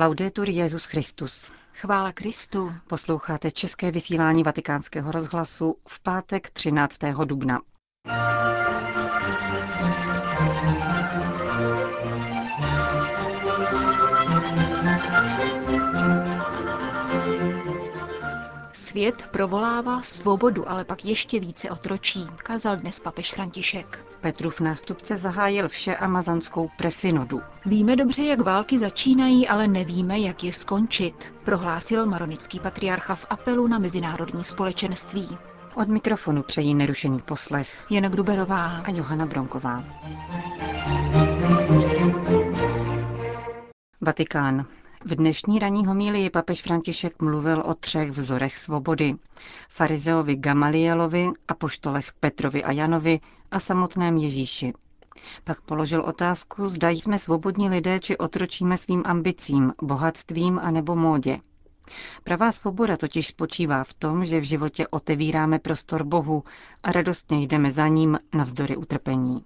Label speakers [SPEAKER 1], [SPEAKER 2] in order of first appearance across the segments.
[SPEAKER 1] Laudetur Jezus Christus.
[SPEAKER 2] Chvála Kristu.
[SPEAKER 1] Posloucháte české vysílání Vatikánského rozhlasu v pátek 13. dubna.
[SPEAKER 2] Svět provolává svobodu, ale pak ještě více otročí, kázal dnes papež František.
[SPEAKER 1] Petrův nástupce zahájil vše amazanskou presinodu.
[SPEAKER 2] Víme dobře, jak války začínají, ale nevíme, jak je skončit, prohlásil maronický patriarcha v apelu na mezinárodní společenství.
[SPEAKER 1] Od mikrofonu přejí nerušený poslech
[SPEAKER 2] Jana Gruberová
[SPEAKER 1] a Johana Bronková. Vatikán. V dnešní ranní homílii papež František mluvil o třech vzorech svobody. Farizeovi Gamalielovi, apoštolech Petrovi a Janovi a samotném Ježíši. Pak položil otázku, zda jsme svobodní lidé, či otročíme svým ambicím, bohatstvím a nebo módě. Pravá svoboda totiž spočívá v tom, že v životě otevíráme prostor Bohu a radostně jdeme za ním navzdory utrpení.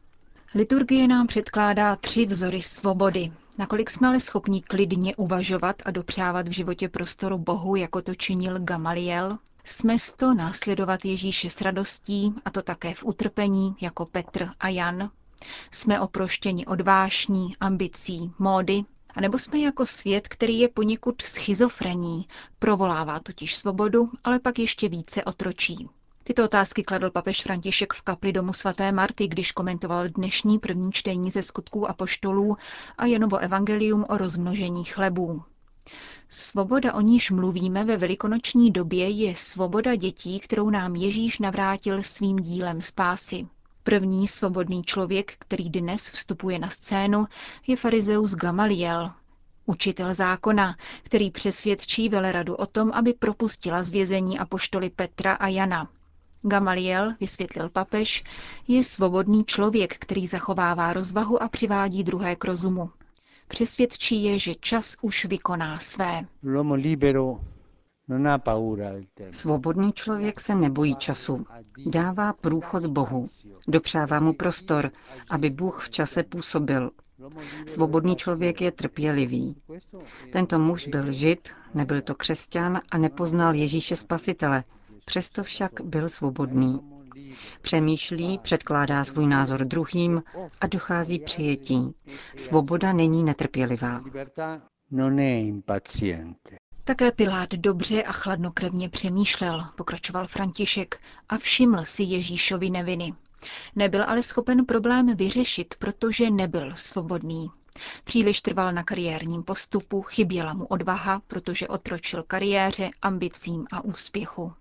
[SPEAKER 2] Liturgie nám předkládá tři vzory svobody. Nakolik jsme ale schopni klidně uvažovat a dopřávat v životě prostoru Bohu, jako to činil Gamaliel? Jsme to následovat Ježíše s radostí, a to také v utrpení, jako Petr a Jan? Jsme oproštěni od vášní, ambicí, módy? A nebo jsme jako svět, který je poněkud schizofrení, provolává totiž svobodu, ale pak ještě více otročí. Tyto otázky kladl papež František v kapli domu svaté Marty, když komentoval dnešní první čtení ze skutků a poštolů a Janovo evangelium o rozmnožení chlebů. Svoboda, o níž mluvíme ve velikonoční době, je svoboda dětí, kterou nám Ježíš navrátil svým dílem spásy. První svobodný člověk, který dnes vstupuje na scénu, je farizeus Gamaliel, učitel zákona, který přesvědčí veleradu o tom, aby propustila z vězení apoštoly Petra a Jana. Gamaliel, vysvětlil papež, je svobodný člověk, který zachovává rozvahu a přivádí druhé k rozumu. Přesvědčí je, že čas už vykoná své.
[SPEAKER 1] Svobodný člověk se nebojí času. Dává průchod Bohu. Dopřává mu prostor, aby Bůh v čase působil. Svobodný člověk je trpělivý. Tento muž byl žid, nebyl to křesťan a nepoznal Ježíše Spasitele, Přesto však byl svobodný. Přemýšlí, předkládá svůj názor druhým a dochází přijetí. Svoboda není netrpělivá.
[SPEAKER 2] Také Pilát dobře a chladnokrevně přemýšlel, pokračoval František, a všiml si Ježíšovi neviny. Nebyl ale schopen problém vyřešit, protože nebyl svobodný. Příliš trval na kariérním postupu, chyběla mu odvaha, protože otročil kariéře, ambicím a úspěchu.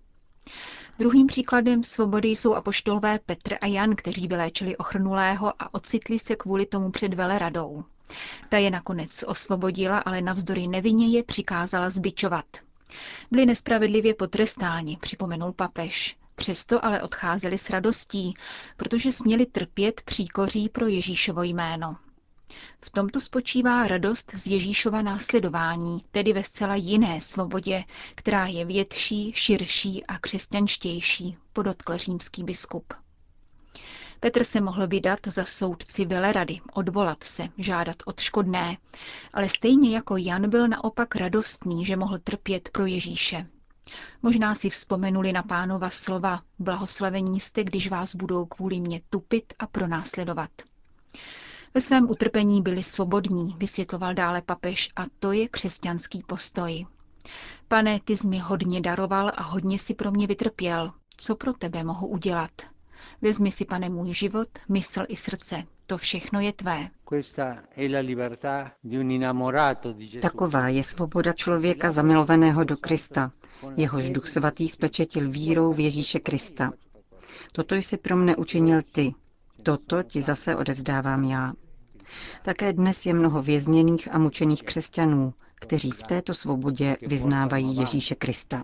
[SPEAKER 2] Druhým příkladem svobody jsou apoštolové Petr a Jan, kteří vyléčili ochrnulého a ocitli se kvůli tomu před veleradou. Ta je nakonec osvobodila, ale navzdory nevině je přikázala zbičovat. Byli nespravedlivě potrestáni, připomenul papež. Přesto ale odcházeli s radostí, protože směli trpět příkoří pro Ježíšovo jméno. V tomto spočívá radost z Ježíšova následování, tedy ve zcela jiné svobodě, která je větší, širší a křesťanštější, podotkl římský biskup. Petr se mohl vydat za soudci velerady, odvolat se, žádat odškodné, ale stejně jako Jan byl naopak radostný, že mohl trpět pro Ježíše. Možná si vzpomenuli na pánova slova, blahoslavení jste, když vás budou kvůli mě tupit a pronásledovat. Ve svém utrpení byli svobodní, vysvětloval dále papež, a to je křesťanský postoj. Pane, ty jsi mi hodně daroval a hodně si pro mě vytrpěl. Co pro tebe mohu udělat? Vezmi si, pane, můj život, mysl i srdce. To všechno je tvé.
[SPEAKER 1] Taková je svoboda člověka zamilovaného do Krista. Jehož duch svatý spečetil vírou v Ježíše Krista. Toto jsi pro mne učinil ty. Toto ti zase odevzdávám já. Také dnes je mnoho vězněných a mučených křesťanů, kteří v této svobodě vyznávají Ježíše Krista.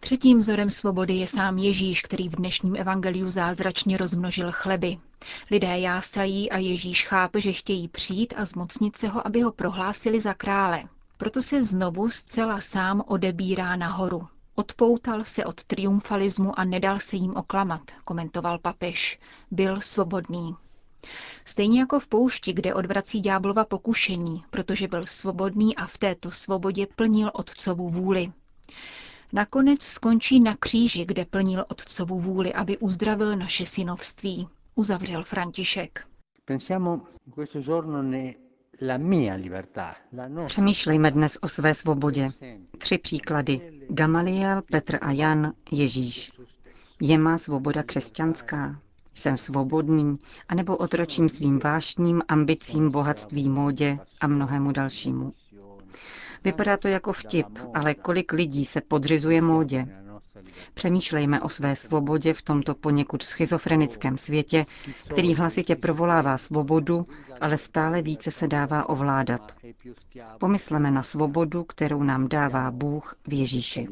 [SPEAKER 2] Třetím vzorem svobody je sám Ježíš, který v dnešním evangeliu zázračně rozmnožil chleby. Lidé jásají a Ježíš chápe, že chtějí přijít a zmocnit se ho, aby ho prohlásili za krále. Proto se znovu zcela sám odebírá nahoru. Odpoutal se od triumfalismu a nedal se jim oklamat, komentoval papež. Byl svobodný. Stejně jako v poušti, kde odvrací ďáblova pokušení, protože byl svobodný a v této svobodě plnil otcovu vůli. Nakonec skončí na kříži, kde plnil otcovu vůli, aby uzdravil naše synovství, uzavřel František.
[SPEAKER 1] Přemýšlejme dnes o své svobodě. Tři příklady. Gamaliel, Petr a Jan, Ježíš. Je má svoboda křesťanská? Jsem svobodný, anebo otročím svým vášním, ambicím, bohatství, módě a mnohému dalšímu. Vypadá to jako vtip, ale kolik lidí se podřizuje módě. Přemýšlejme o své svobodě v tomto poněkud schizofrenickém světě, který hlasitě provolává svobodu, ale stále více se dává ovládat. Pomysleme na svobodu, kterou nám dává Bůh v Ježíši.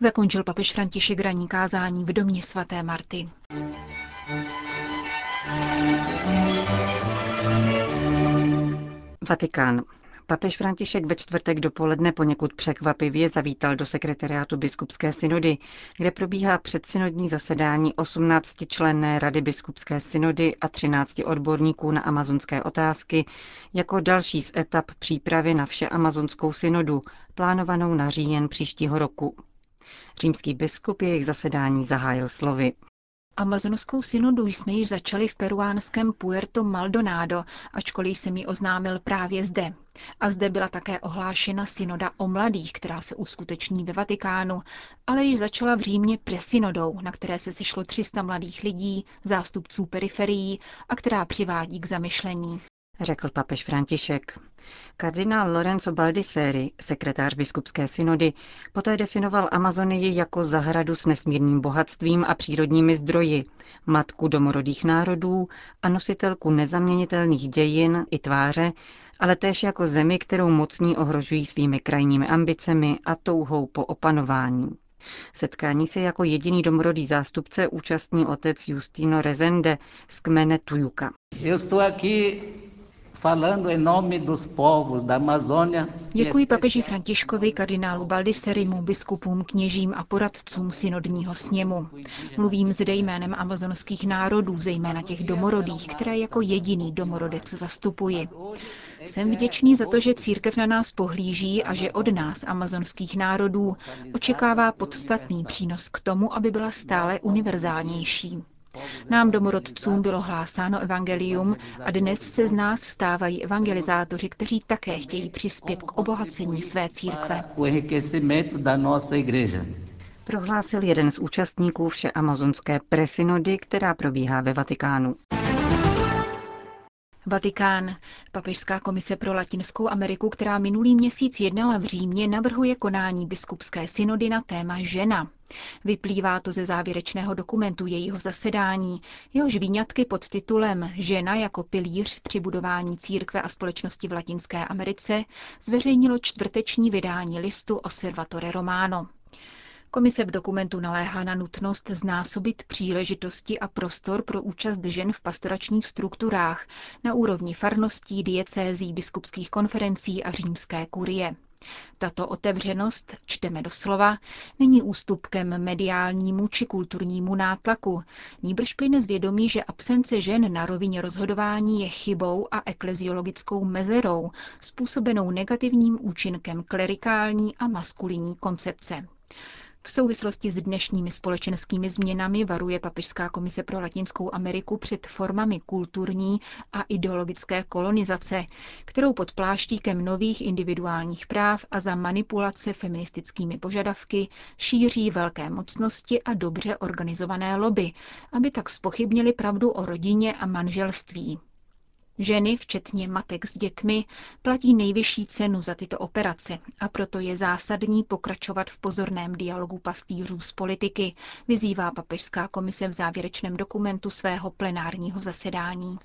[SPEAKER 2] Zakončil papež František ranní kázání v domě svaté Marty.
[SPEAKER 1] Vatikán. Papež František ve čtvrtek dopoledne poněkud překvapivě zavítal do sekretariátu biskupské synody, kde probíhá předsynodní zasedání 18 členné rady biskupské synody a 13 odborníků na amazonské otázky jako další z etap přípravy na vše amazonskou synodu, plánovanou na říjen příštího roku. Římský biskup jejich zasedání zahájil slovy.
[SPEAKER 2] Amazonskou synodu jsme již začali v peruánském Puerto Maldonado, ačkoliv jsem ji oznámil právě zde. A zde byla také ohlášena synoda o mladých, která se uskuteční ve Vatikánu, ale již začala v Římě presynodou, na které se sešlo 300 mladých lidí, zástupců periferií a která přivádí k zamyšlení
[SPEAKER 1] řekl papež František. Kardinál Lorenzo Baldisseri, sekretář biskupské synody, poté definoval Amazonii jako zahradu s nesmírným bohatstvím a přírodními zdroji, matku domorodých národů a nositelku nezaměnitelných dějin i tváře, ale též jako zemi, kterou mocní ohrožují svými krajními ambicemi a touhou po opanování. Setkání se jako jediný domorodý zástupce účastní otec Justino Rezende z kmene Tujuka.
[SPEAKER 2] Děkuji papeži Františkovi, kardinálu Baldisserimu, biskupům, kněžím a poradcům synodního sněmu. Mluvím zde jménem amazonských národů, zejména těch domorodých, které jako jediný domorodec zastupuji. Jsem vděčný za to, že církev na nás pohlíží a že od nás, amazonských národů, očekává podstatný přínos k tomu, aby byla stále univerzálnější. Nám domorodcům bylo hlásáno evangelium a dnes se z nás stávají evangelizátoři, kteří také chtějí přispět k obohacení své církve.
[SPEAKER 1] Prohlásil jeden z účastníků všeamazonské presynody, která probíhá ve Vatikánu.
[SPEAKER 2] Vatikán. Papežská komise pro Latinskou Ameriku, která minulý měsíc jednala v Římě, navrhuje konání biskupské synody na téma žena. Vyplývá to ze závěrečného dokumentu jejího zasedání, jehož výňatky pod titulem Žena jako pilíř při budování církve a společnosti v Latinské Americe zveřejnilo čtvrteční vydání listu Osservatore Romano. Komise v dokumentu naléhá na nutnost znásobit příležitosti a prostor pro účast žen v pastoračních strukturách na úrovni farností, diecézí, biskupských konferencí a římské kurie. Tato otevřenost, čteme doslova, není ústupkem mediálnímu či kulturnímu nátlaku, nýbrž plyne z vědomí, že absence žen na rovině rozhodování je chybou a ekleziologickou mezerou, způsobenou negativním účinkem klerikální a maskulinní koncepce. V souvislosti s dnešními společenskými změnami varuje Papežská komise pro Latinskou Ameriku před formami kulturní a ideologické kolonizace, kterou pod pláštíkem nových individuálních práv a za manipulace feministickými požadavky šíří velké mocnosti a dobře organizované lobby, aby tak spochybnili pravdu o rodině a manželství. Ženy, včetně matek s dětmi, platí nejvyšší cenu za tyto operace a proto je zásadní pokračovat v pozorném dialogu pastýřů z politiky, vyzývá Papežská komise v závěrečném dokumentu svého plenárního zasedání.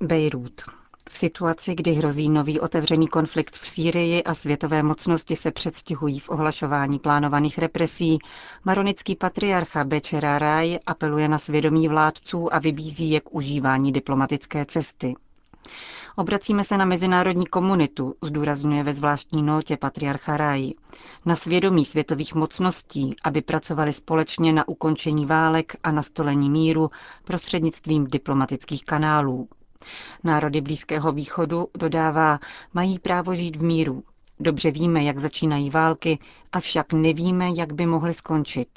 [SPEAKER 1] Bejrút. V situaci, kdy hrozí nový otevřený konflikt v Sýrii a světové mocnosti se předstihují v ohlašování plánovaných represí, maronický patriarcha Bečera Raj apeluje na svědomí vládců a vybízí je k užívání diplomatické cesty. Obracíme se na mezinárodní komunitu, zdůrazňuje ve zvláštní notě patriarcha Raj, na svědomí světových mocností, aby pracovali společně na ukončení válek a nastolení míru prostřednictvím diplomatických kanálů. Národy Blízkého východu, dodává, mají právo žít v míru. Dobře víme, jak začínají války, avšak nevíme, jak by mohly skončit.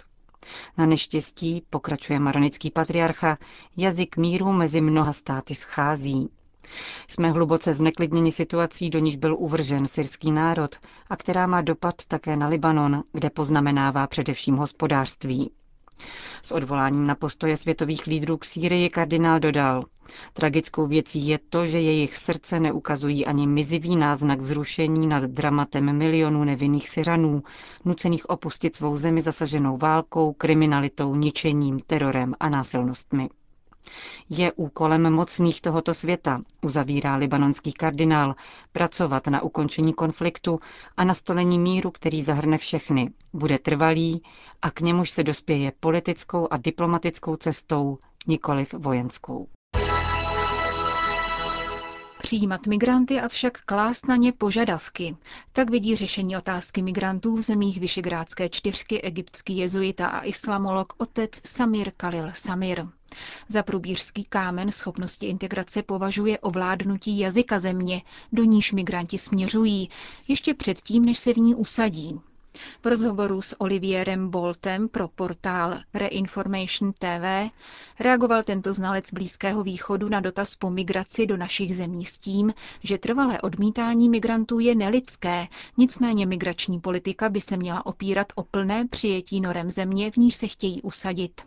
[SPEAKER 1] Na neštěstí, pokračuje maronický patriarcha, jazyk míru mezi mnoha státy schází. Jsme hluboce zneklidněni situací, do níž byl uvržen syrský národ a která má dopad také na Libanon, kde poznamenává především hospodářství. S odvoláním na postoje světových lídrů k Sýrii kardinál dodal, tragickou věcí je to, že jejich srdce neukazují ani mizivý náznak zrušení nad dramatem milionů nevinných Syřanů, nucených opustit svou zemi zasaženou válkou, kriminalitou, ničením, terorem a násilnostmi. Je úkolem mocných tohoto světa, uzavírá libanonský kardinál, pracovat na ukončení konfliktu a nastolení míru, který zahrne všechny, bude trvalý a k němuž se dospěje politickou a diplomatickou cestou, nikoliv vojenskou.
[SPEAKER 2] Přijímat migranty a však klást na ně požadavky. Tak vidí řešení otázky migrantů v zemích Vyšegrádské čtyřky egyptský jezuita a islamolog otec Samir Khalil Samir. Za průbířský kámen schopnosti integrace považuje ovládnutí jazyka země, do níž migranti směřují, ještě předtím, než se v ní usadí. V rozhovoru s Olivierem Boltem pro portál Reinformation TV reagoval tento znalec Blízkého východu na dotaz po migraci do našich zemí s tím, že trvalé odmítání migrantů je nelidské, nicméně migrační politika by se měla opírat o plné přijetí norem země, v níž se chtějí usadit.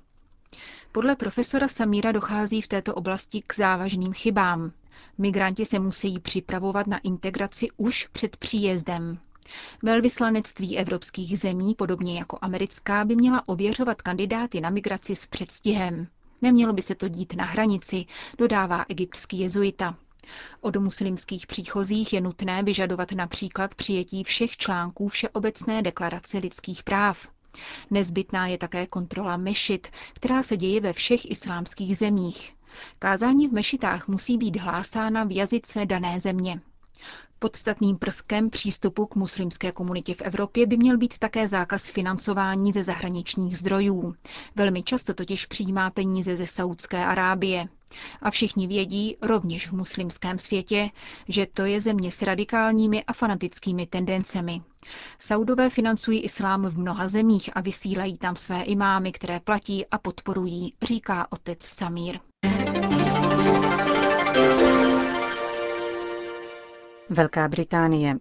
[SPEAKER 2] Podle profesora Samíra dochází v této oblasti k závažným chybám. Migranti se musí připravovat na integraci už před příjezdem. Velvyslanectví evropských zemí, podobně jako americká, by měla ověřovat kandidáty na migraci s předstihem. Nemělo by se to dít na hranici, dodává egyptský jezuita. Od muslimských příchozích je nutné vyžadovat například přijetí všech článků Všeobecné deklarace lidských práv. Nezbytná je také kontrola mešit, která se děje ve všech islámských zemích. Kázání v mešitách musí být hlásána v jazyce dané země. Podstatným prvkem přístupu k muslimské komunitě v Evropě by měl být také zákaz financování ze zahraničních zdrojů. Velmi často totiž přijímá peníze ze Saudské Arábie. A všichni vědí, rovněž v muslimském světě, že to je země s radikálními a fanatickými tendencemi. Saudové financují islám v mnoha zemích a vysílají tam své imámy, které platí a podporují, říká otec Samír.
[SPEAKER 1] Velká Británie.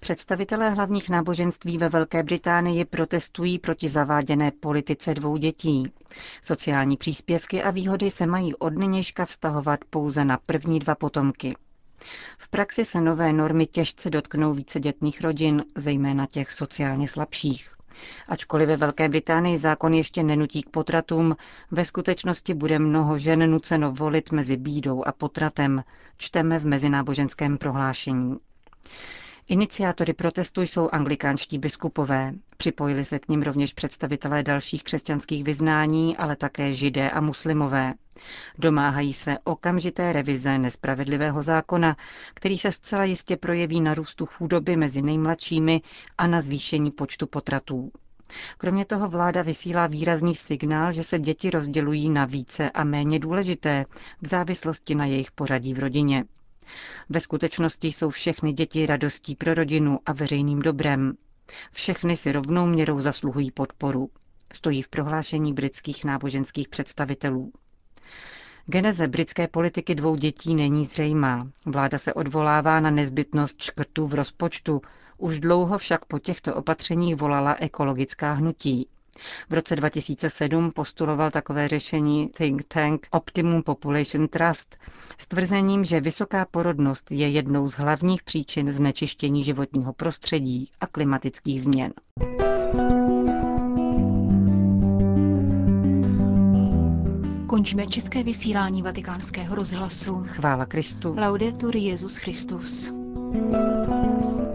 [SPEAKER 1] Představitelé hlavních náboženství ve Velké Británii protestují proti zaváděné politice dvou dětí. Sociální příspěvky a výhody se mají od nynějška vztahovat pouze na první dva potomky. V praxi se nové normy těžce dotknou vícedětných rodin, zejména těch sociálně slabších. Ačkoliv ve Velké Británii zákon ještě nenutí k potratům, ve skutečnosti bude mnoho žen nuceno volit mezi bídou a potratem, čteme v mezináboženském prohlášení. Iniciátory protestu jsou anglikánští biskupové. Připojili se k ním rovněž představitelé dalších křesťanských vyznání, ale také židé a muslimové. Domáhají se okamžité revize nespravedlivého zákona, který se zcela jistě projeví na růstu chudoby mezi nejmladšími a na zvýšení počtu potratů. Kromě toho vláda vysílá výrazný signál, že se děti rozdělují na více a méně důležité v závislosti na jejich pořadí v rodině. Ve skutečnosti jsou všechny děti radostí pro rodinu a veřejným dobrem. Všechny si rovnou měrou zasluhují podporu. Stojí v prohlášení britských náboženských představitelů. Geneze britské politiky dvou dětí není zřejmá. Vláda se odvolává na nezbytnost škrtů v rozpočtu. Už dlouho však po těchto opatřeních volala ekologická hnutí. V roce 2007 postuloval takové řešení think tank Optimum Population Trust s tvrzením, že vysoká porodnost je jednou z hlavních příčin znečištění životního prostředí a klimatických změn.
[SPEAKER 2] Končíme české vysílání vatikánského rozhlasu.
[SPEAKER 1] Chvála Kristu.
[SPEAKER 2] Laudetur Jezus Christus. thank you